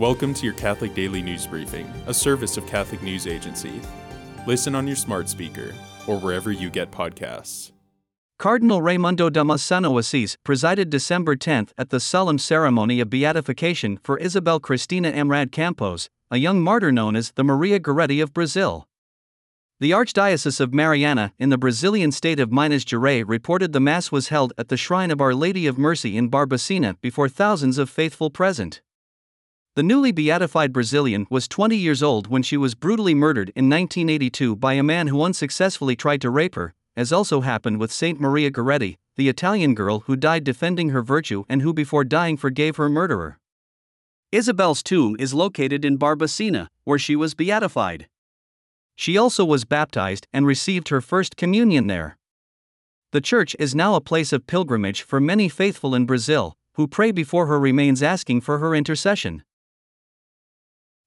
Welcome to your Catholic Daily News Briefing, a service of Catholic News Agency. Listen on your smart speaker or wherever you get podcasts. Cardinal Raimundo Damasceno Assis presided December 10 at the solemn ceremony of beatification for Isabel Cristina Amrad Campos, a young martyr known as the Maria Goretti of Brazil. The Archdiocese of Mariana in the Brazilian state of Minas Gerais reported the Mass was held at the Shrine of Our Lady of Mercy in Barbacena before thousands of faithful present. The newly beatified Brazilian was 20 years old when she was brutally murdered in 1982 by a man who unsuccessfully tried to rape her, as also happened with Saint Maria Goretti, the Italian girl who died defending her virtue and who before dying forgave her murderer. Isabel's tomb is located in Barbacena, where she was beatified. She also was baptized and received her first communion there. The church is now a place of pilgrimage for many faithful in Brazil, who pray before her remains asking for her intercession.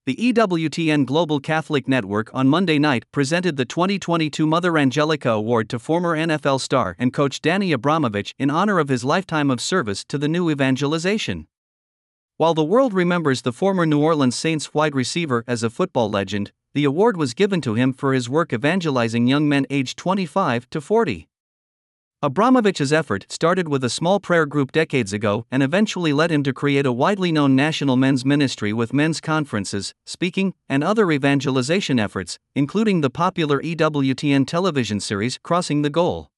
The EWTN Global Catholic Network on Monday night presented the 2022 Mother Angelica Award to former NFL star and coach Danny Abramowicz in honor of his lifetime of service to the new evangelization. While the world remembers the former New Orleans Saints wide receiver as a football legend, the award was given to him for his work evangelizing young men aged 25 to 40. Abramowicz's effort started with a small prayer group decades ago and eventually led him to create a widely known national men's ministry with men's conferences, speaking, and other evangelization efforts, including the popular EWTN television series Crossing the Goal.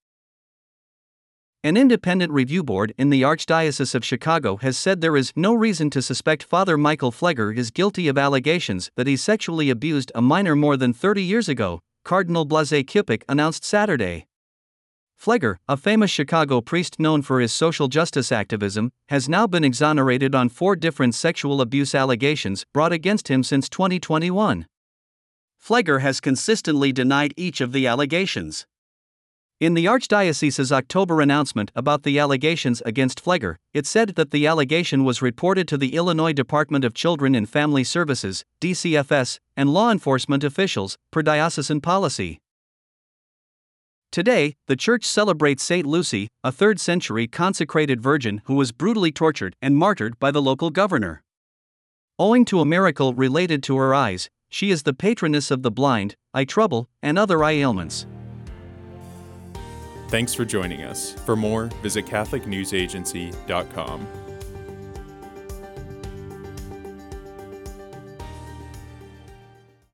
An independent review board in the Archdiocese of Chicago has said there is no reason to suspect Father Michael Pfleger is guilty of allegations that he sexually abused a minor more than 30 years ago, Cardinal Blase Cupich announced Saturday. Pfleger, a famous Chicago priest known for his social justice activism, has now been exonerated on four different sexual abuse allegations brought against him since 2021. Pfleger has consistently denied each of the allegations. In the Archdiocese's October announcement about the allegations against Pfleger, it said that the allegation was reported to the Illinois Department of Children and Family Services, DCFS, and law enforcement officials, per diocesan policy. Today, the church celebrates Saint Lucy, a 3rd century consecrated virgin who was brutally tortured and martyred by the local governor. Owing to a miracle related to her eyes, she is the patroness of the blind, eye trouble, and other eye ailments. Thanks for joining us. For more, visit CatholicNewsAgency.com.